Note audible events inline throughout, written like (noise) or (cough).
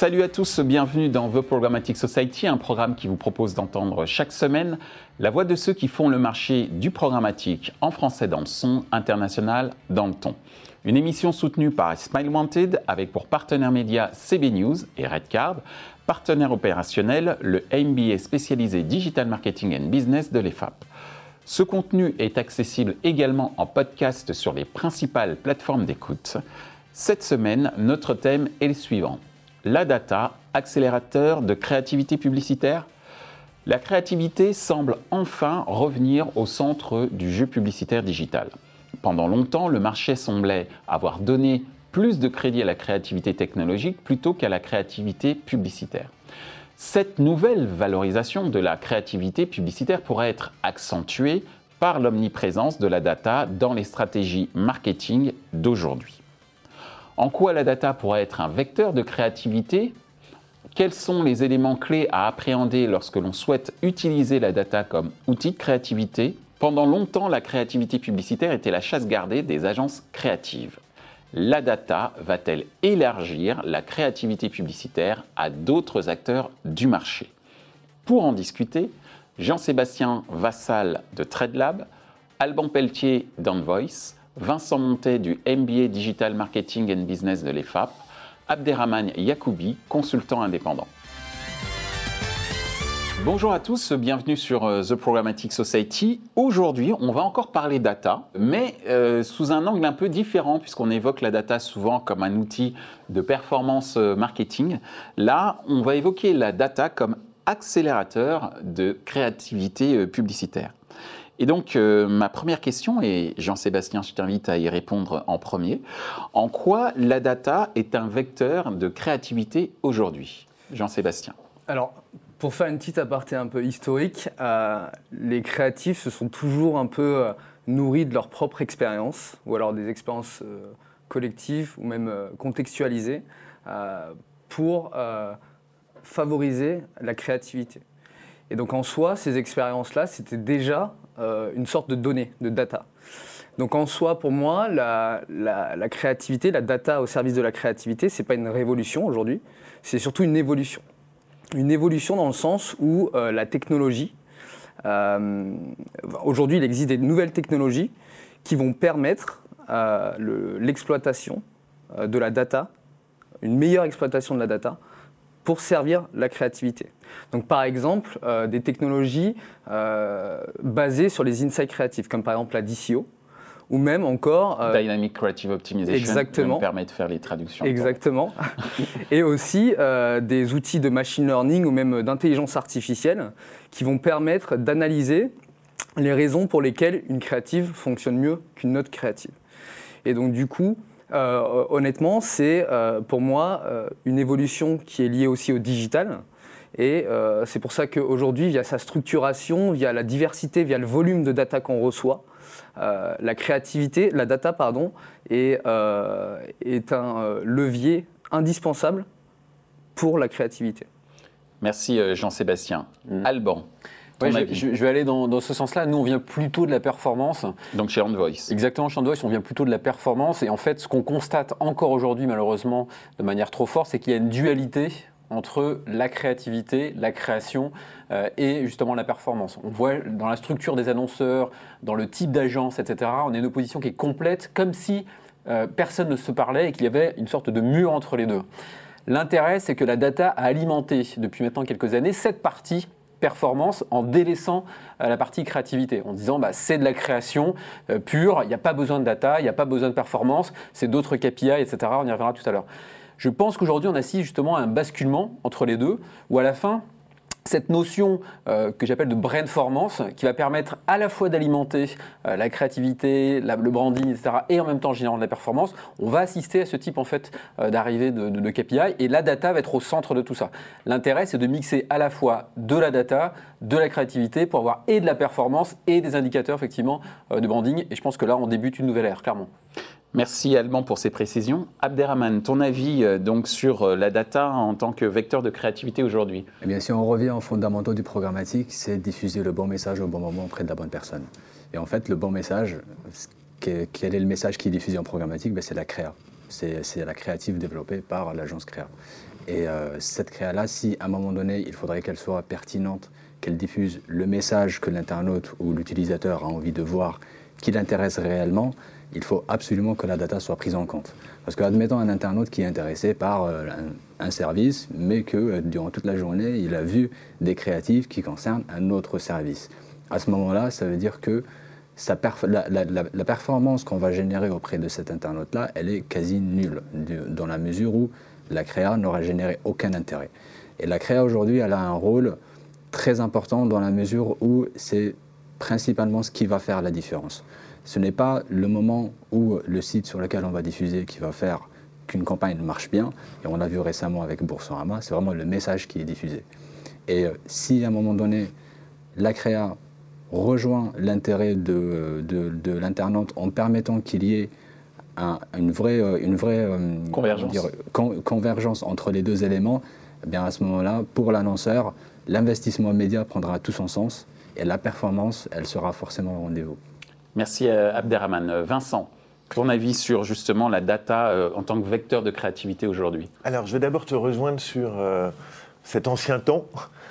Salut à tous, bienvenue dans The Programmatic Society, un programme qui vous propose d'entendre chaque semaine la voix de ceux qui font le marché du programmatique en français dans le son, international dans le ton. Une émission soutenue par Smile Wanted avec pour partenaire média CB News et Redcard, partenaire opérationnel le MBA spécialisé Digital Marketing and Business de l'EFAP. Ce contenu est accessible également en podcast sur les principales plateformes d'écoute. Cette semaine, notre thème est le suivant la data, accélérateur de créativité publicitaire La créativité semble enfin revenir au centre du jeu publicitaire digital. Pendant longtemps, le marché semblait avoir donné plus de crédit à la créativité technologique plutôt qu'à la créativité publicitaire. Cette nouvelle valorisation de la créativité publicitaire pourrait être accentuée par l'omniprésence de la data dans les stratégies marketing d'aujourd'hui. En quoi la data pourrait être un vecteur de créativité? Quels sont les éléments clés à appréhender lorsque l'on souhaite utiliser la data comme outil de créativité? Pendant longtemps, la créativité publicitaire était la chasse gardée des agences créatives. La data va-t-elle élargir la créativité publicitaire à d'autres acteurs du marché? Pour en discuter, Jean-Sébastien Vassal de TradeLab, Alban Pelletier d'Envoice, Vincent Montet du MBA Digital Marketing and Business de l'EFAP, Abderrahman Yacoubi, consultant indépendant. Bonjour à tous, bienvenue sur euh, The Programmatic Society. Aujourd'hui, on va encore parler data, mais euh, sous un angle un peu différent, puisqu'on évoque la data souvent comme un outil de performance euh, marketing. Là, on va évoquer la data comme accélérateur de créativité publicitaire. Et donc, euh, ma première question, et Jean-Sébastien, je t'invite à y répondre en premier, en quoi la data est un vecteur de créativité aujourd'hui? Jean-Sébastien. Alors, pour faire une petite aparté un peu historique, euh, les créatifs se sont toujours un peu euh, nourris de leur propre expérience, ou alors des expériences collectives ou même contextualisées, pour favoriser la créativité. Et donc en soi, ces expériences-là, c'était déjà euh, une sorte de données, de data. Donc en soi, pour moi, la, créativité, la data au service de la créativité, ce n'est pas une révolution aujourd'hui, c'est surtout une évolution. Une évolution dans le sens où euh, la technologie, euh, aujourd'hui il existe des nouvelles technologies qui vont permettre l'exploitation de la data, une meilleure exploitation de la data, pour servir la créativité. Donc par exemple, euh, des technologies euh, basées sur les insights créatifs, comme par exemple la DCO, ou même encore... Euh, Dynamic Creative Optimization, exactement, qui permet de faire les traductions. Exactement. (laughs) et aussi des outils de machine learning ou même d'intelligence artificielle qui vont permettre d'analyser les raisons pour lesquelles une créative fonctionne mieux qu'une autre créative. Et donc du coup, euh, honnêtement, c'est euh, pour moi euh, une évolution qui est liée aussi au digital. Et c'est pour ça qu'aujourd'hui, via sa structuration, via la diversité, via le volume de data qu'on reçoit, la créativité, la data, pardon, est, est un levier indispensable pour la créativité. Merci Jean-Sébastien. Mm. Alban je, vais aller dans, ce sens-là. Nous, on vient plutôt de la performance. Donc chez Voice. Exactement, chez Voice, on vient plutôt de la performance. Et en fait, ce qu'on constate encore aujourd'hui, malheureusement, de manière trop forte, c'est qu'il y a une dualité entre la créativité, la création euh, et justement la performance. On voit dans la structure des annonceurs, dans le type d'agence, etc., on a une opposition qui est complète, comme si euh, personne ne se parlait et qu'il y avait une sorte de mur entre les deux. L'intérêt, c'est que la data a alimenté depuis maintenant quelques années cette partie performance en délaissant euh, la partie créativité, en disant bah, c'est de la création euh, pure, il n'y a pas besoin de data, il n'y a pas besoin de performance, c'est d'autres KPI, etc. On y reviendra tout à l'heure. Je pense qu'aujourd'hui on assiste justement à un basculement entre les deux, où à la fin, cette notion euh, que j'appelle de brainformance, qui va permettre à la fois d'alimenter euh, la créativité, le branding, etc., et en même temps générer de la performance, on va assister à ce type en fait euh, d'arrivée de, de, KPI, et la data va être au centre de tout ça. L'intérêt, c'est de mixer à la fois de la data, de la créativité, pour avoir et de la performance et des indicateurs effectivement de branding, et je pense que là, on débute une nouvelle ère, clairement. Merci Alban pour ces précisions. Abderrahman, ton avis euh, donc sur euh, la data en tant que vecteur de créativité aujourd'hui? Eh bien, si on revient aux fondamentaux du programmatique, c'est diffuser le bon message au bon moment auprès de la bonne personne. Et en fait, le bon message, quel est le message qui est diffusé en programmatique? Ben, C'est la créa. C'est la créative développée par l'agence créa. Et euh, cette créa-là, si à un moment donné, il faudrait qu'elle soit pertinente, qu'elle diffuse le message que l'internaute ou l'utilisateur a envie de voir, qui l'intéresse réellement, il faut absolument que la data soit prise en compte. Parce que, admettons un internaute qui est intéressé par euh, un, service, mais que euh, durant toute la journée, il a vu des créatifs qui concernent un autre service. À ce moment-là, ça veut dire que la, la, performance qu'on va générer auprès de cet internaute-là, elle est quasi nulle, dans la mesure où la créa n'aura généré aucun intérêt. Et la créa aujourd'hui, elle a un rôle très important dans la mesure où c'est principalement ce qui va faire la différence. Ce n'est pas le moment où le site sur lequel on va diffuser qui va faire qu'une campagne marche bien, et on l'a vu récemment avec Boursorama, c'est vraiment le message qui est diffusé. Et euh, si à un moment donné, la créa rejoint l'intérêt de, de, de l'internaute en permettant qu'il y ait une vraie, euh, une vraie euh, convergence. Dire, con, convergence entre les deux éléments, eh bien à ce moment-là, pour l'annonceur, l'investissement média prendra tout son sens et la performance, elle sera forcément au rendez-vous. Merci Abderrahman. Vincent, ton avis sur justement la data en tant que vecteur de créativité aujourd'hui Alors, je vais d'abord te rejoindre sur euh, cet ancien temps.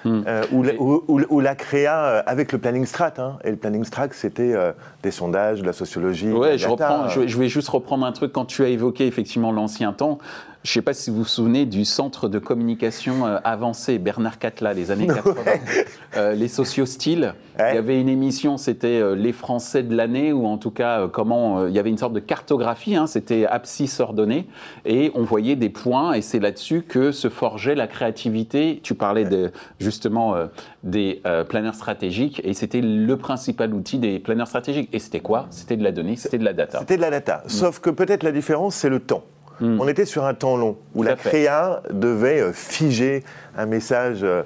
Hmm. Euh, où, la, où, où, la créa avec le planning strat, hein, et le planning strat c'était euh, des sondages, de la sociologie. Ouais, je, reprends, je, je, vais juste reprendre un truc quand tu as évoqué effectivement l'ancien temps. Je ne sais pas si vous vous souvenez du centre de communication euh, avancé Bernard Catla, les années 80, (laughs) ouais. euh, les sociostyles. Ouais. Il y avait une émission, c'était euh, les Français de l'année, ou en tout cas, euh, comment il y avait une sorte de cartographie, hein, c'était abscisse ordonnée, et on voyait des points, et c'est là-dessus que se forgeait la créativité. Tu parlais de, justement des planeurs stratégiques, et c'était le principal outil des planeurs stratégiques. Et c'était quoi? C'était de la donnée, c'était de la data. C'était de la data, mmh. sauf que peut-être la différence, c'est le temps. Mmh. On était sur un temps long où Tout la créa devait euh, figer un message euh,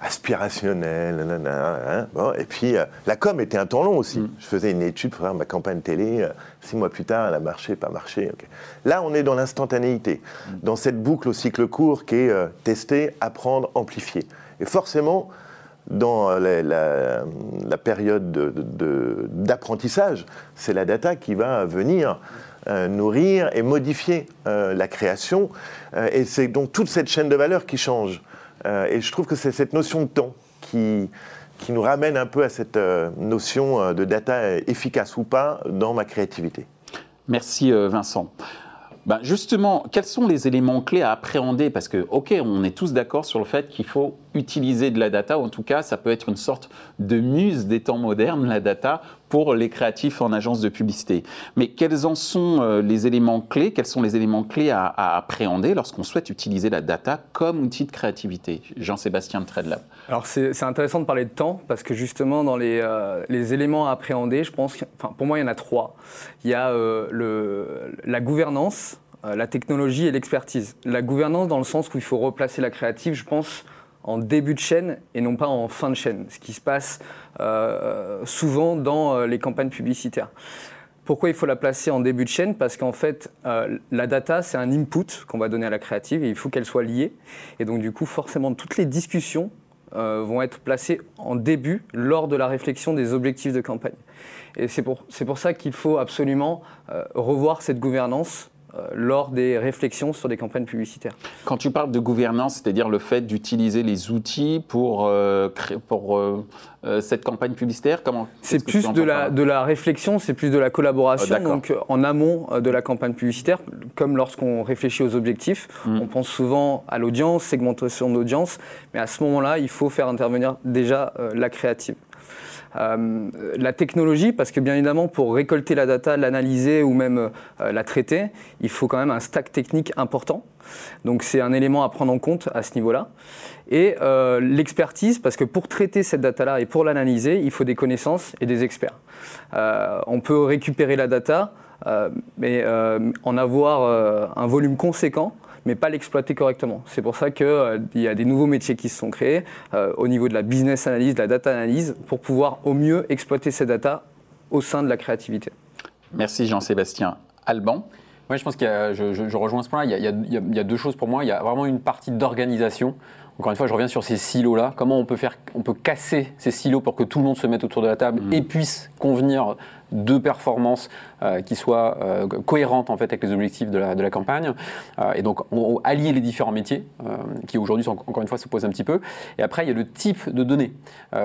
aspirationnel, nanana, hein, bon, et puis euh, la com était un temps long aussi. Mmh. Je faisais une étude pour faire ma campagne télé, euh, six mois plus tard, elle a marché, pas marché. Okay. Là, on est dans l'instantanéité, mmh. dans cette boucle au cycle court qui est euh, tester, apprendre, amplifier. Et forcément, dans la, la, la période d'apprentissage, de, de, c'est la data qui va venir nourrir et modifier euh, la création. Euh, et c'est donc toute cette chaîne de valeur qui change. Euh, et je trouve que c'est cette notion de temps qui, qui nous ramène un peu à cette euh, notion de data efficace ou pas dans ma créativité. Merci Vincent. Ben justement, quels sont les éléments clés à appréhender? Parce que, OK, on est tous d'accord sur le fait qu'il faut utiliser de la data, ou en tout cas, ça peut être une sorte de muse des temps modernes, la data, pour les créatifs en agence de publicité. Mais quels en sont euh, les éléments clés Quels sont les éléments clés à, appréhender lorsqu'on souhaite utiliser la data comme outil de créativité? Jean-Sébastien de TradeLab. Alors, c'est intéressant de parler de temps, parce que justement, dans les, euh, les éléments à appréhender, je pense, enfin, pour moi, il y en a trois. Il y a euh, le, la gouvernance, la technologie et l'expertise. La gouvernance dans le sens où il faut replacer la créative, je pense, en début de chaîne et non pas en fin de chaîne, ce qui se passe euh, souvent dans euh, les campagnes publicitaires. Pourquoi il faut la placer en début de chaîne? Parce qu'en fait, euh, la data, c'est un input qu'on va donner à la créative et il faut qu'elle soit liée. Et donc, du coup, forcément, toutes les discussions vont être placées en début lors de la réflexion des objectifs de campagne. Et c'est pour, pour ça qu'il faut absolument revoir cette gouvernance lors des réflexions sur des campagnes publicitaires. Quand tu parles de gouvernance, c'est-à-dire le fait d'utiliser les outils pour, euh, créer, pour euh, cette campagne publicitaire, comment C'est plus de la, de la réflexion, c'est plus de la collaboration, oh, donc en amont de la campagne publicitaire, comme lorsqu'on réfléchit aux objectifs, mmh. on pense souvent à l'audience, segmentation d'audience, mais à ce moment-là, il faut faire intervenir déjà la créative. Euh, la technologie, parce que bien évidemment, pour récolter la data, l'analyser ou même euh, la traiter, il faut quand même un stack technique important. Donc c'est un élément à prendre en compte à ce niveau-là. Et euh, l'expertise, parce que pour traiter cette data-là et pour l'analyser, il faut des connaissances et des experts. On peut récupérer la data, mais en avoir un volume conséquent mais pas l'exploiter correctement. C'est pour ça qu'il euh, y a des nouveaux métiers qui se sont créés euh, au niveau de la business analyse, de la data analyse, pour pouvoir au mieux exploiter ces data au sein de la créativité. Merci Jean-Sébastien. Alban moi, je pense qu'il y a, je, je, je rejoins ce point-là, il, il, il, y a deux choses pour moi. Il y a vraiment une partie d'organisation encore une fois, je reviens sur ces silos-là. Comment on peut, faire, on peut casser ces silos pour que tout le monde se mette autour de la table mmh. et puisse convenir de performances euh, qui soient euh, cohérentes en fait avec les objectifs de la, de la campagne. Euh, et donc on, allier les différents métiers qui aujourd'hui encore une fois se posent un petit peu. Et après il y a le type de données.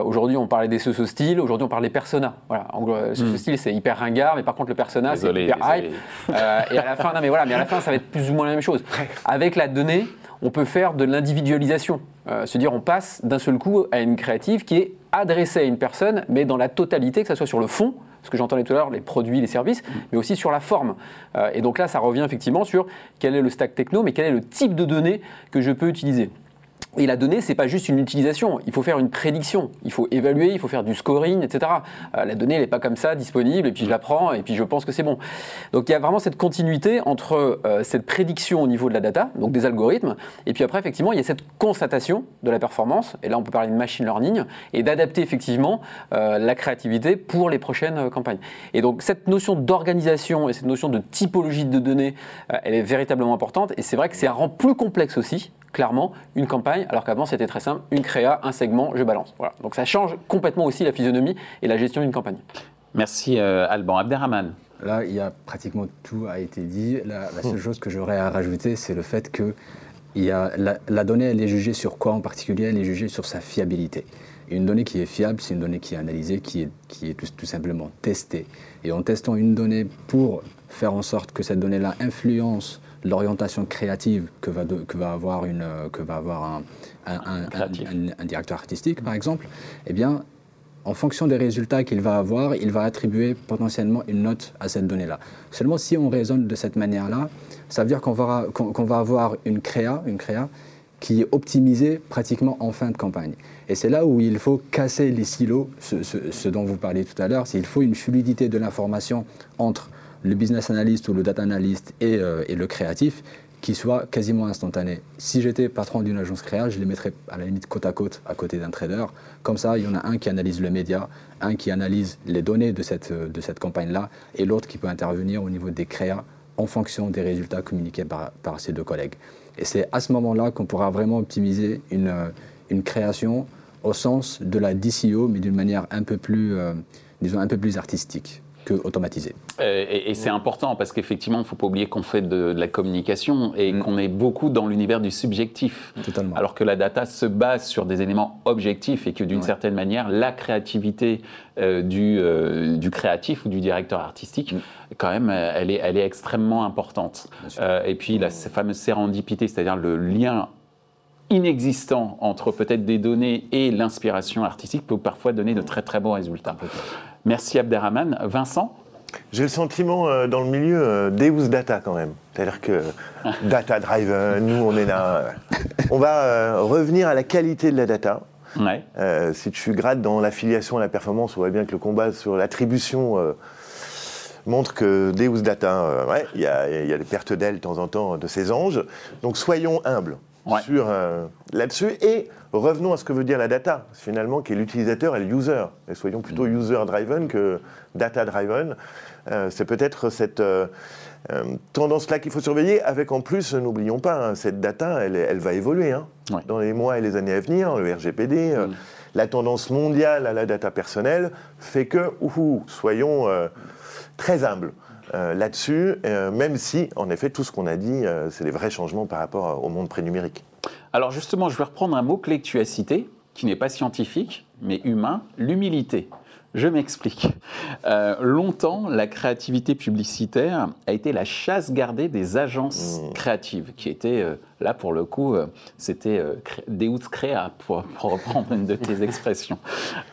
aujourd'hui on parlait des socio-styles, aujourd'hui on parle des personas. Voilà, socio-style hmm. c'est hyper ringard, mais par contre le persona c'est hyper hype. et à la fin non mais voilà, mais à la fin ça va être plus ou moins la même chose. Avec la donnée on peut faire de l'individualisation. se dire on passe d'un seul coup à une créative qui est adressée à une personne, mais dans la totalité, que ce soit sur le fond, ce que j'entendais tout à l'heure, les produits, les services, mm. mais aussi sur la forme. Euh, et donc là, ça revient effectivement sur quel est le stack techno, mais quel est le type de données que je peux utiliser. Et la donnée, c'est pas juste une utilisation. Il faut faire une prédiction. Il faut évaluer, il faut faire du scoring, etc. Euh, la donnée, elle n'est pas comme ça disponible, et puis je la prends, et puis je pense que c'est bon. Donc il y a vraiment cette continuité entre euh, cette prédiction au niveau de la data, donc des algorithmes, et puis après, effectivement, il y a cette constatation de la performance. Et là, on peut parler de machine learning, et d'adapter effectivement euh, la créativité pour les prochaines campagnes. Et donc cette notion d'organisation et cette notion de typologie de données, elle est véritablement importante. Et c'est vrai que c'est un rang plus complexe aussi clairement une campagne, alors qu'avant c'était très simple, une créa, un segment, je balance. Voilà. Donc ça change complètement aussi la physionomie et la gestion d'une campagne. Merci euh, Alban. Abderrahman. Là, il y a pratiquement tout a été dit. La, seule chose que j'aurais à rajouter, c'est le fait que il y a, la, donnée, elle est jugée sur quoi en particulier? Elle est jugée sur sa fiabilité. une donnée qui est fiable, c'est une donnée qui est analysée, qui est, qui est tout, tout, simplement testée. Et en testant une donnée pour faire en sorte que cette donnée-là influence l'orientation créative que va, que va avoir, une, que va avoir un, un, directeur artistique, par exemple, eh bien, en fonction des résultats qu'il va avoir, il va attribuer potentiellement une note à cette donnée-là. Seulement si on raisonne de cette manière-là, ça veut dire qu'on va, qu'on va avoir une créa, une créa qui est optimisée pratiquement en fin de campagne. Et c'est là où il faut casser les silos, ce, ce dont vous parliez tout à l'heure, c'est qu'il faut une fluidité de l'information entre le business analyst ou le data analyst euh, et, le créatif qui soit quasiment instantané. Si j'étais patron d'une agence créa, je les mettrais à la limite côte à côte à côté d'un trader. Comme ça, il y en a un qui analyse le média, un qui analyse les données de cette, de cette campagne-là, et l'autre qui peut intervenir au niveau des créas en fonction des résultats communiqués par, par ces deux collègues. Et c'est à ce moment-là qu'on pourra vraiment optimiser une, une création au sens de la DCO, mais d'une manière un peu plus, euh, disons, un peu plus artistique automatisé. Euh, et, c'est important parce qu'effectivement, il ne faut pas oublier qu'on fait de, la communication et mm. qu'on est beaucoup dans l'univers du subjectif. Totalement. Alors que la data se base sur des éléments objectifs et que d'une certaine manière, la créativité euh, du, euh, du, créatif ou du directeur artistique, mm. quand même, elle est, elle est extrêmement importante. et puis, la fameuse sérendipité, c'est-à-dire le lien inexistant entre peut-être des données et l'inspiration artistique peut parfois donner de très très bons résultats. Merci Abderrahman. Vincent? J'ai le sentiment euh, dans le milieu euh, Deus Data quand même. C'est-à-dire que (laughs) Data Driven, nous on est là. Euh, on va revenir à la qualité de la data. si tu grattes dans l'affiliation à la performance, on voit bien que le combat sur l'attribution montre que Deus Data, il y, y, a des pertes d'ailes de temps en temps de ces anges. Donc soyons humbles sur euh, là-dessus. Et revenons à ce que veut dire la data, finalement, qui est l'utilisateur et le user. Et soyons plutôt mm. user-driven que data-driven. Euh, c'est peut-être cette euh, tendance-là qu'il faut surveiller, avec en plus, n'oublions pas, hein, cette data, elle, elle va évoluer hein, dans les mois et les années à venir, le RGPD. Mm. la tendance mondiale à la data personnelle fait que, ouh, soyons très humbles. Euh, là-dessus, euh, même si, en effet, tout ce qu'on a dit, euh, c'est des vrais changements par rapport au monde pré-numérique. Alors justement, je vais reprendre un mot-clé que tu as cité, qui n'est pas scientifique, mais humain, l'humilité. Je m'explique. Euh, longtemps, la créativité publicitaire a été la chasse gardée des agences mmh. créatives, qui étaient, euh, là pour le coup, euh, c'était Deus Crea, pour, pour, reprendre une de tes expressions.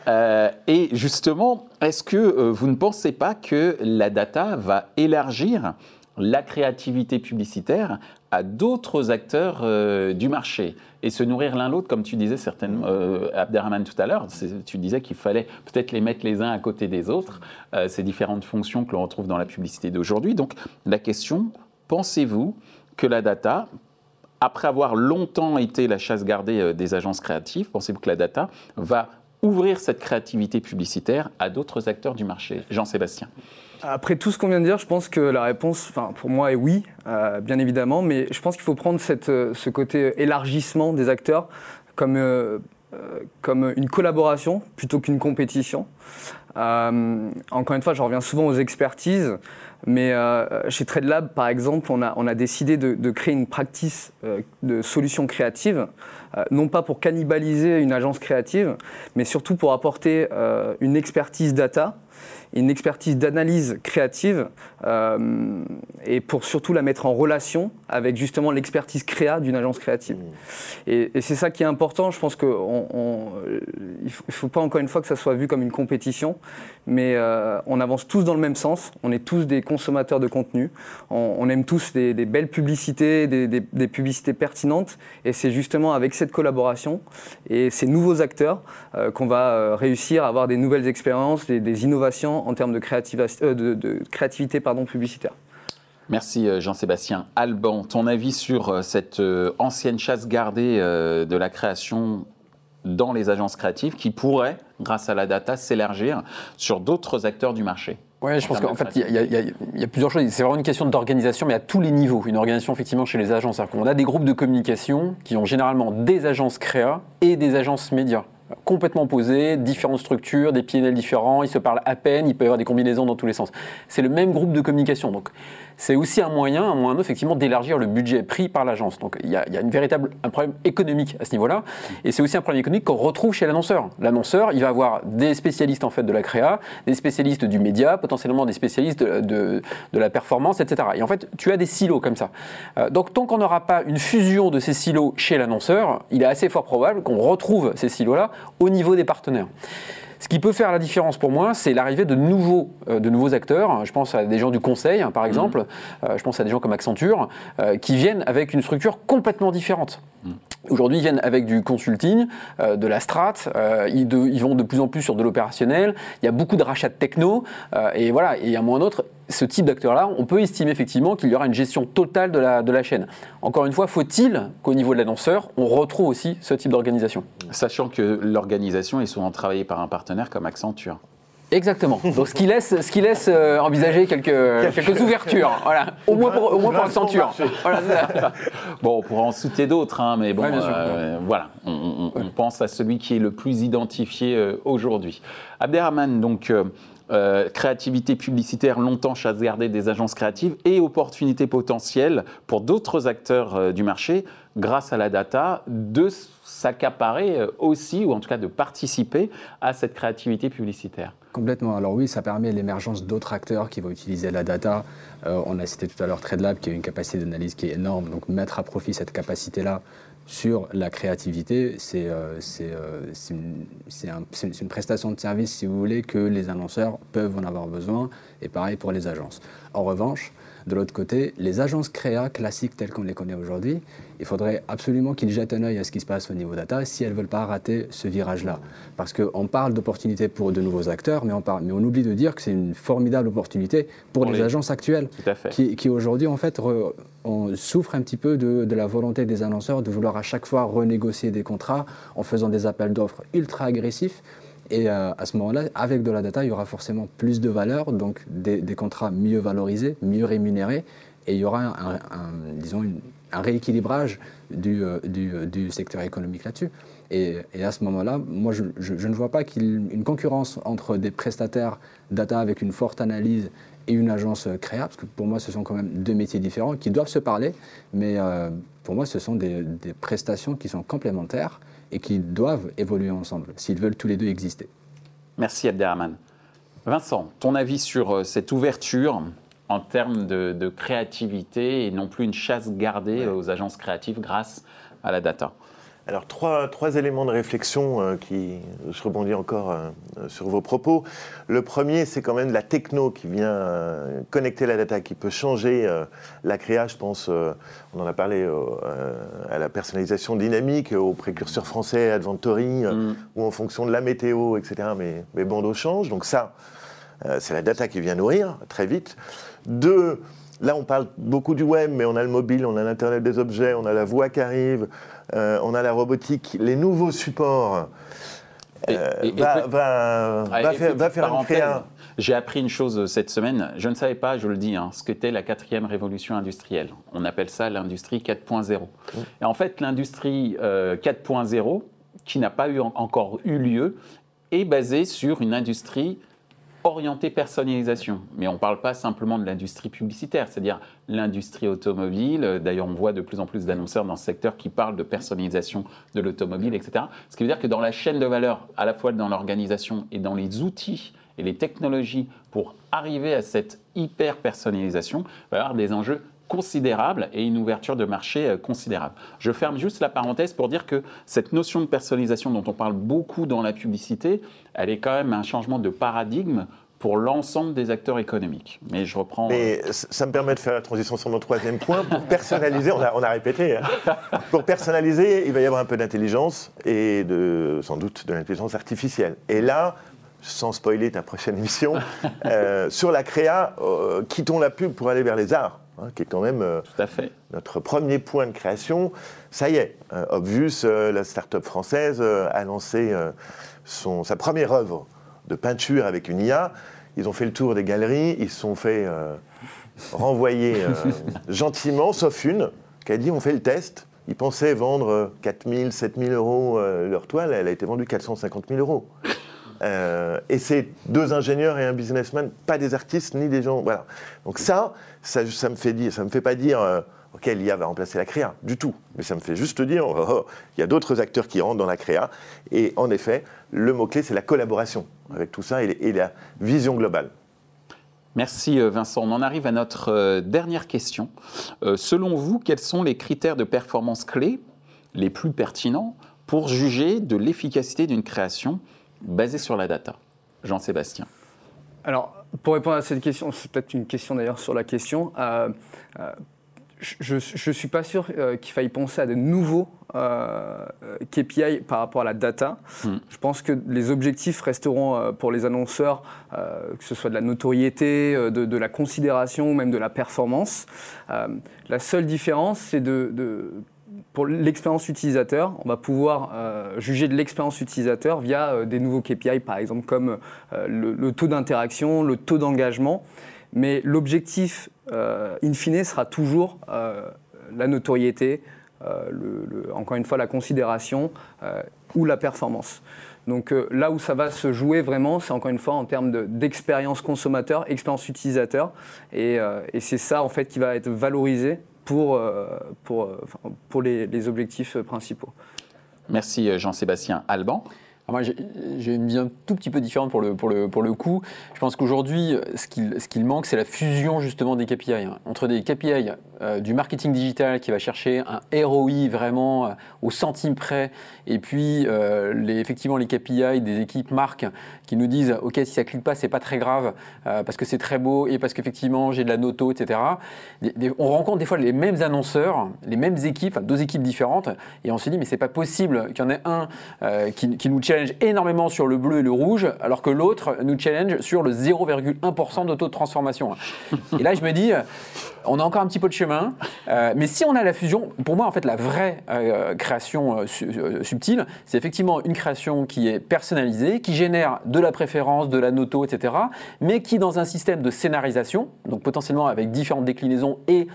et justement, est-ce que vous ne pensez pas que la data va élargir la créativité publicitaire à d'autres acteurs euh, du marché et se nourrir l'un l'autre, comme tu disais certainement, euh, Abderrahman tout à l'heure, tu disais qu'il fallait peut-être les mettre les uns à côté des autres, euh, ces différentes fonctions que l'on retrouve dans la publicité d'aujourd'hui. Donc la question, pensez-vous que la data, après avoir longtemps été la chasse gardée des agences créatives, pensez-vous que la data va ouvrir cette créativité publicitaire à d'autres acteurs du marché? Jean-Sébastien après tout ce qu'on vient de dire, je pense que la réponse, pour moi, est oui, euh, bien évidemment, mais je pense qu'il faut prendre euh, ce côté élargissement des acteurs comme, comme une collaboration plutôt qu'une compétition. encore une fois, je reviens souvent aux expertises. Mais euh, chez TradeLab, par exemple, on a, on a décidé de, créer une practice euh, de solutions créatives, euh, non pas pour cannibaliser une agence créative, mais surtout pour apporter une expertise data une expertise d'analyse créative euh, et pour surtout la mettre en relation avec justement l'expertise créa d'une agence créative. Mmh. Et, c'est ça qui est important. Je pense qu'il ne faut pas encore une fois que ça soit vu comme une compétition, mais euh, on avance tous dans le même sens. On est tous des consommateurs de contenu. On, aime tous des, belles publicités, des, publicités pertinentes. Et c'est justement avec cette collaboration et ces nouveaux acteurs euh, qu'on va réussir à avoir des nouvelles expériences, des innovations en termes de, euh, de, créativité pardon, publicitaire. Merci euh, Jean-Sébastien. Alban, ton avis sur euh, cette ancienne chasse gardée de la création dans les agences créatives qui pourrait, grâce à la data, s'élargir sur d'autres acteurs du marché oui, je pense qu'en fait, il y, a plusieurs choses. C'est vraiment une question d'organisation, mais à tous les niveaux. Une organisation, effectivement, chez les agences. On a des groupes de communication qui ont généralement des agences créa et des agences médias complètement opposés, différentes structures, des PNL différents, ils se parlent à peine, il peut y avoir des combinaisons dans tous les sens. C'est le même groupe de communication. Donc c'est aussi un moyen, un moyen effectivement d'élargir le budget pris par l'agence. Donc il y, a, une véritable, un problème économique à ce niveau-là, et c'est aussi un problème économique qu'on retrouve chez l'annonceur. L'annonceur, il va avoir des spécialistes en fait de la créa, des spécialistes du média, potentiellement des spécialistes de, de, la performance, etc. Et en fait, tu as des silos comme ça. Euh, donc tant qu'on n'aura pas une fusion de ces silos chez l'annonceur, il est assez fort probable qu'on retrouve ces silos-là au niveau des partenaires. Ce qui peut faire la différence pour moi, c'est l'arrivée de nouveaux, euh, de nouveaux acteurs. Je pense à des gens du conseil, hein, par mmh. exemple. Euh, je pense à des gens comme Accenture, euh, qui viennent avec une structure complètement différente. Mmh. Aujourd'hui, ils viennent avec du consulting, de la strat. Ils, ils, vont de plus en plus sur de l'opérationnel. Il y a beaucoup de rachats de techno. et voilà. Et à un moment ou un autre, ce type d'acteur-là, on peut estimer effectivement qu'il y aura une gestion totale de la, de la chaîne. Encore une fois, faut-il qu'au niveau de l'annonceur, on retrouve aussi ce type d'organisation? Sachant que l'organisation est souvent travaillée par un partenaire comme Accenture. Exactement. Donc ce qui laisse, ce qui laisse euh, envisager quelques, quelques ouvertures. Voilà. Au moins pour, au moins pour Accenture. (laughs) bon, on pourra en citer d'autres, hein, mais bon, euh, voilà. On, pense à celui qui est le plus identifié euh, aujourd'hui. Abderrahman, donc. Euh, créativité publicitaire longtemps chasse gardée des agences créatives et opportunités potentielles pour d'autres acteurs euh, du marché grâce à la data de s'accaparer euh, aussi ou en tout cas de participer à cette créativité publicitaire. Complètement. Alors oui, ça permet l'émergence d'autres acteurs qui vont utiliser la data. on a cité tout à l'heure TradeLab qui a une capacité d'analyse qui est énorme. Donc mettre à profit cette capacité-là sur la créativité, c'est euh, euh, une, prestation de service, si vous voulez, que les annonceurs peuvent en avoir besoin, et pareil pour les agences. En revanche, de l'autre côté, les agences créa classiques telles qu'on les connaît aujourd'hui, il faudrait absolument qu'ils jettent un œil à ce qui se passe au niveau data si elles ne veulent pas rater ce virage-là. Parce qu'on parle d'opportunités pour de nouveaux acteurs, mais on, parle, mais on oublie de dire que c'est une formidable opportunité pour, les, agences actuelles qui, qui aujourd'hui, en fait, on souffre un petit peu de, de, la volonté des annonceurs de vouloir à chaque fois renégocier des contrats en faisant des appels d'offres ultra agressifs. Et euh, à ce moment-là, avec de la data, il y aura forcément plus de valeur, donc des, contrats mieux valorisés, mieux rémunérés, et il y aura un, disons un rééquilibrage du, euh, euh, du, secteur économique là-dessus. Et, à ce moment-là, moi, je, ne vois pas qu'il y ait une concurrence entre des prestataires data avec une forte analyse et une agence créa, parce que pour moi, ce sont quand même deux métiers différents qui doivent se parler, mais pour moi, ce sont des prestations qui sont complémentaires et qui doivent évoluer ensemble s'ils veulent tous les deux exister. Merci Abderrahman. Vincent, ton avis sur euh, cette ouverture en termes de, créativité et non plus une chasse gardée aux agences créatives grâce à la data? Alors, trois, trois, éléments de réflexion euh, qui, je rebondis encore euh, sur vos propos. Le premier, c'est quand même la techno qui vient euh, connecter la data, qui peut changer la créa. Je pense, on en a parlé à la personnalisation dynamique, au précurseur français Adventory, mm. ou en fonction de la météo, etc. Mais mes bandeaux changent. Donc, ça, c'est la data qui vient nourrir très vite. Deux, Là, on parle beaucoup du web, mais on a le mobile, on a l'Internet des objets, on a la voix qui arrive, euh, on a la robotique, les nouveaux supports. euh, va, va, faire, va faire une créa. J'ai appris une chose cette semaine, je ne savais pas, je le dis, hein, ce qu'était la quatrième révolution industrielle. On appelle ça l'industrie 4.0. Mmh. Et en fait, l'industrie 4.0, qui n'a pas eu, encore eu lieu, est basée sur une industrie orienté personnalisation. Mais on ne parle pas simplement de l'industrie publicitaire, c'est-à-dire l'industrie automobile. D'ailleurs, on voit de plus en plus d'annonceurs dans ce secteur qui parlent de personnalisation de l'automobile, etc. Ce qui veut dire que dans la chaîne de valeur, à la fois dans l'organisation et dans les outils et les technologies pour arriver à cette hyper personnalisation, il va y avoir des enjeux considérable et une ouverture de marché euh, considérable. Je ferme juste la parenthèse pour dire que cette notion de personnalisation dont on parle beaucoup dans la publicité, elle est quand même un changement de paradigme pour l'ensemble des acteurs économiques. Mais je reprends. Mais euh, ça me permet de faire la transition sur mon troisième point. Pour personnaliser, on a, on a répété. Hein. (laughs) Pour personnaliser, il va y avoir un peu d'intelligence et de, sans doute de l'intelligence artificielle. Et là, sans spoiler ta prochaine émission, (laughs) euh, sur la créa, quittons la pub pour aller vers les arts. Hein, qui est quand même euh, notre premier point de création. Ça y est, euh, Obvious, euh, la start-up française, a lancé son, sa première œuvre de peinture avec une IA. Ils ont fait le tour des galeries, ils se sont fait renvoyer (laughs) gentiment, sauf une, qui a dit on fait le test. Ils pensaient vendre 4 000, 7 000 euros leur toile, elle a été vendue 450 000 euros. Euh, et c'est deux ingénieurs et un businessman, pas des artistes ni des gens. Voilà. Donc ça, ça, me fait dire, ça me fait pas dire. Euh, ok, l'IA va remplacer la créa, du tout. Mais ça me fait juste dire, oh, oh, il y a d'autres acteurs qui rentrent dans la créa. Et en effet, le mot-clé, c'est la collaboration avec tout ça et, la vision globale. Merci euh, Vincent. On en arrive à notre dernière question. selon vous, quels sont les critères de performance clés les plus pertinents pour juger de l'efficacité d'une création basé sur la data? Jean-Sébastien. Alors, pour répondre à cette question, c'est peut-être une question d'ailleurs sur la question. Euh, euh, je ne suis pas sûr euh, qu'il faille penser à de nouveaux KPI par rapport à la data. Hmm. Je pense que les objectifs resteront pour les annonceurs, que ce soit de la notoriété, de, la considération ou même de la performance. la seule différence, c'est de pour l'expérience utilisateur, on va pouvoir euh, juger de l'expérience utilisateur via euh, des nouveaux KPI, par exemple comme euh, le, taux d'interaction, le taux d'engagement. Mais l'objectif, in fine, sera toujours la notoriété, encore une fois, la considération ou la performance. Donc là où ça va se jouer vraiment, c'est encore une fois en termes d'expérience consommateur, expérience utilisateur. Et, et c'est ça, en fait, qui va être valorisé pour, euh, pour, euh, pour les, objectifs principaux. Merci euh, Jean-Sébastien Alban. moi, j'ai une vision un tout petit peu différente pour le, pour le, pour le coup. Je pense qu'aujourd'hui, ce qu'il ce qu'il manque, c'est la fusion justement des KPI. Hein. Entre des KPI du marketing digital qui va chercher un ROI vraiment au centime près, et puis les, effectivement les KPI des équipes marques qui nous disent ok si ça clique pas c'est pas très grave euh, parce que c'est très beau et parce qu'effectivement j'ai de la noto etc. on rencontre des fois les mêmes annonceurs, les mêmes équipes, deux équipes différentes et on se dit mais c'est pas possible qu'il y en ait un euh, qui, nous challenge énormément sur le bleu et le rouge alors que l'autre nous challenge sur le 0,1% de taux de transformation. Et là je me dis on a encore un petit peu de chemin, euh, mais si on a la fusion, pour moi en fait la vraie création subtile, c'est effectivement une création qui est personnalisée, qui génère de la préférence, de la noto, etc., mais qui, dans un système de scénarisation, donc potentiellement avec différentes déclinaisons et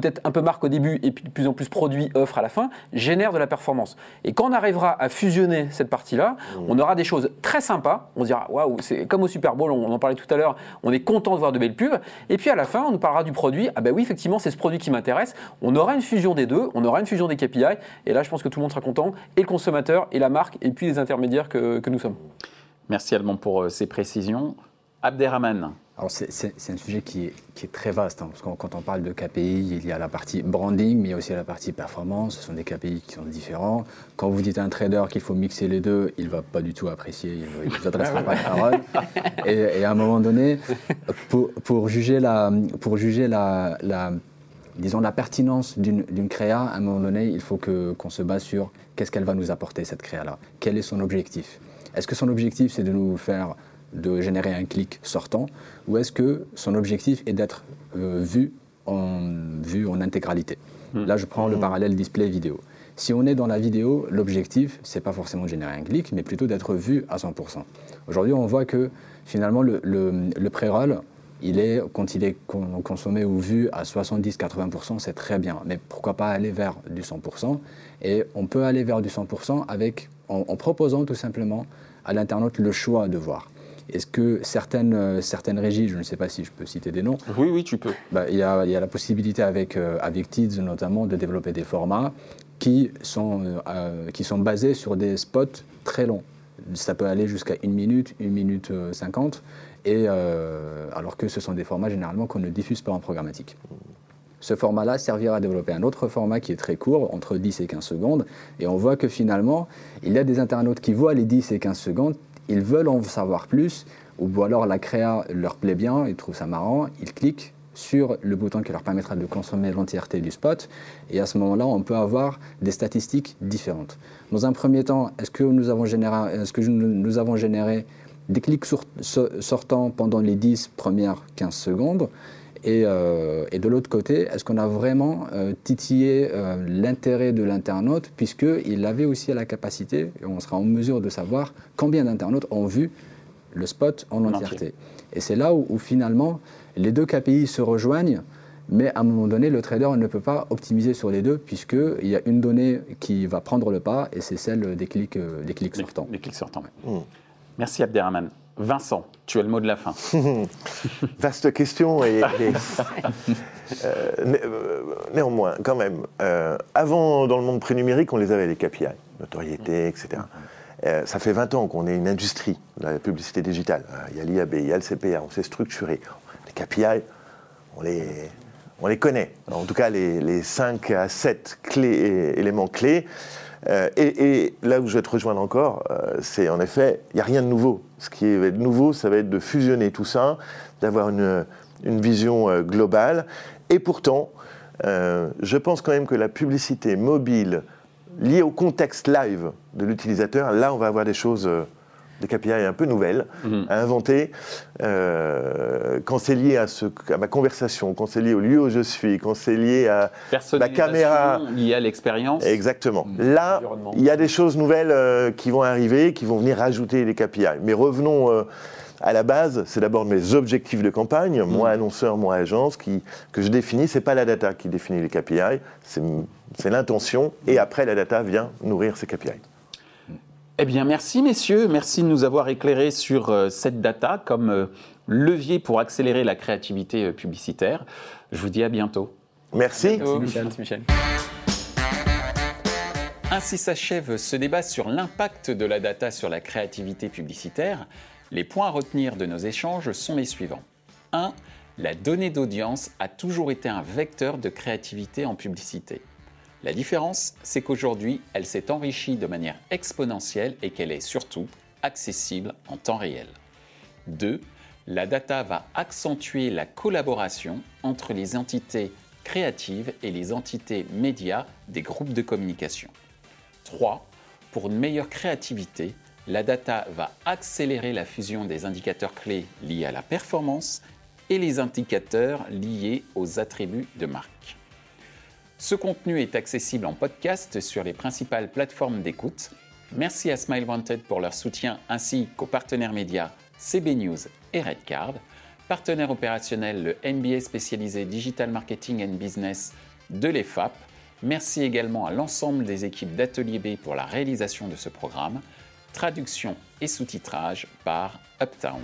peut-être un peu marque au début et puis de plus en plus produit, offre à la fin, génère de la performance. Et quand on arrivera à fusionner cette partie-là, mmh. on aura des choses très sympas. On se dira, waouh, c'est comme au Super Bowl, on en parlait tout à l'heure, on est content de voir de belles pubs. Et puis à la fin, on nous parlera du produit. Ah ben oui, effectivement, c'est ce produit qui m'intéresse. On aura une fusion des deux, on aura une fusion des KPI. Et là, je pense que tout le monde sera content, et le consommateur, et la marque, et puis les intermédiaires que, que nous sommes. Merci Alban pour euh, ces précisions. Abderrahman. Alors c'est un sujet qui est, qui est très vaste, hein, parce que quand on parle de KPI, il y a la partie branding, mais il y a aussi la partie performance. Ce sont des KPI qui sont différents. Quand vous dites à un trader qu'il faut mixer les deux, il ne va pas du tout apprécier, il ne vous adressera pas la (laughs) parole. Et, à un moment donné, pour, pour juger la, pour juger la, la disons, la pertinence d'une créa, à un moment donné, il faut qu'on se base sur qu'est-ce qu'elle va nous apporter, cette créa-là. Quel est son objectif? Est-ce que son objectif, c'est de nous faire, de générer un clic sortant, ou est-ce que son objectif est d'être euh, vu, en, vu en intégralité? Hmm. Là, je prends le hmm. parallèle display vidéo. Si on est dans la vidéo, l'objectif, c'est pas forcément de générer un clic, mais plutôt d'être vu à 100%. Aujourd'hui, on voit que finalement, le, le, pré-roll, il est, quand il est consommé ou vu à 70-80%, c'est très bien. Mais pourquoi pas aller vers du 100% Et on peut aller vers du 100% avec, en proposant tout simplement à l'internaute le choix de voir. Est-ce que certaines, euh, certaines régies, je ne sais pas si je peux citer des noms. Oui, oui, tu peux. Bah, il, y a, y, a, la possibilité avec, euh, avec TIDS notamment de développer des formats qui sont, euh, qui sont basés sur des spots très longs. Ça peut aller jusqu'à une minute, une minute cinquante, et, alors que ce sont des formats généralement qu'on ne diffuse pas en programmatique. Ce format-là servira à développer un autre format qui est très court, entre 10 et 15 secondes, et on voit que finalement, il y a des internautes qui voient les 10 et 15 secondes ils veulent en savoir plus, ou alors la créa leur plaît bien, ils trouvent ça marrant, ils cliquent sur le bouton qui leur permettra de consommer l'entièreté du spot. Et à ce moment-là, on peut avoir des statistiques différentes. Dans un premier temps, est-ce que nous avons généré, est-ce que nous avons généré des clics sortants pendant les 10 premières 15 secondes? Euh, et, de l'autre côté, est-ce qu'on a vraiment euh, titillé euh, l'intérêt de l'internaute, puisqu'il avait aussi la capacité, et on sera en mesure de savoir combien d'internautes ont vu le spot en entièreté. Et c'est là où, finalement les deux KPI se rejoignent, mais à un moment donné, le trader ne peut pas optimiser sur les deux, puisqu'il y a une donnée qui va prendre le pas, et c'est celle des clics, des clics sortants. Les clics sortants. Mmh. Merci Abderrahman. Vincent, tu as le mot de la fin. (laughs) Vaste question et, (laughs) euh, euh, néanmoins, quand même, euh, avant dans le monde prénumérique, on les avait les KPI, notoriété, etc. ça fait 20 ans qu'on est une industrie de la publicité digitale. Il y a l'IAB, il y a le CPA, on s'est structuré. Les KPI, on les, on les connaît. En tout cas, les, les 5 à 7 clés, éléments clés. Euh, et, là où je vais te rejoindre encore, euh, c'est en effet, il n'y a rien de nouveau. Ce qui va être nouveau, ça va être de fusionner tout ça, d'avoir une, vision euh, globale. Et pourtant, je pense quand même que la publicité mobile liée au contexte live de l'utilisateur, là, on va avoir des choses des KPI un peu nouvelles mhm. à inventer. Euh, quand c'est lié à, ce, à ma conversation, quand c'est lié au lieu où je suis, quand c'est lié à ma caméra. lié à l'expérience. Exactement. Mhm. Là, il y a des choses nouvelles euh, qui vont arriver, qui vont venir rajouter des KPI. Mais revenons. Euh, à la base, c'est d'abord mes objectifs de campagne, mhm. moi annonceur, moi agence, qui, que je définis. C'est pas la data qui définit les KPI, c'est l'intention. Et après, la data vient nourrir ces KPI. Eh bien, merci messieurs, merci de nous avoir éclairés sur euh, cette data comme euh, levier pour accélérer la créativité euh, publicitaire. Je vous dis à bientôt. Merci. Michel. Michel. Ainsi s'achève ce débat sur l'impact de la data sur la créativité publicitaire. Les points à retenir de nos échanges sont les suivants. 1. La donnée d'audience a toujours été un vecteur de créativité en publicité. La différence, c'est qu'aujourd'hui, elle s'est enrichie de manière exponentielle et qu'elle est surtout accessible en temps réel. 2. La data va accentuer la collaboration entre les entités créatives et les entités médias des groupes de communication. 3. Pour une meilleure créativité, la data va accélérer la fusion des indicateurs clés liés à la performance et les indicateurs liés aux attributs de marque. Ce contenu est accessible en podcast sur les principales plateformes d'écoute. Merci à Smile Wanted pour leur soutien ainsi qu'aux partenaires médias CB News et Redcard, partenaire opérationnel le MBA spécialisé Digital Marketing and Business de l'EFAP. Merci également à l'ensemble des équipes d'Atelier B pour la réalisation de ce programme. Traduction et sous-titrage par Uptown.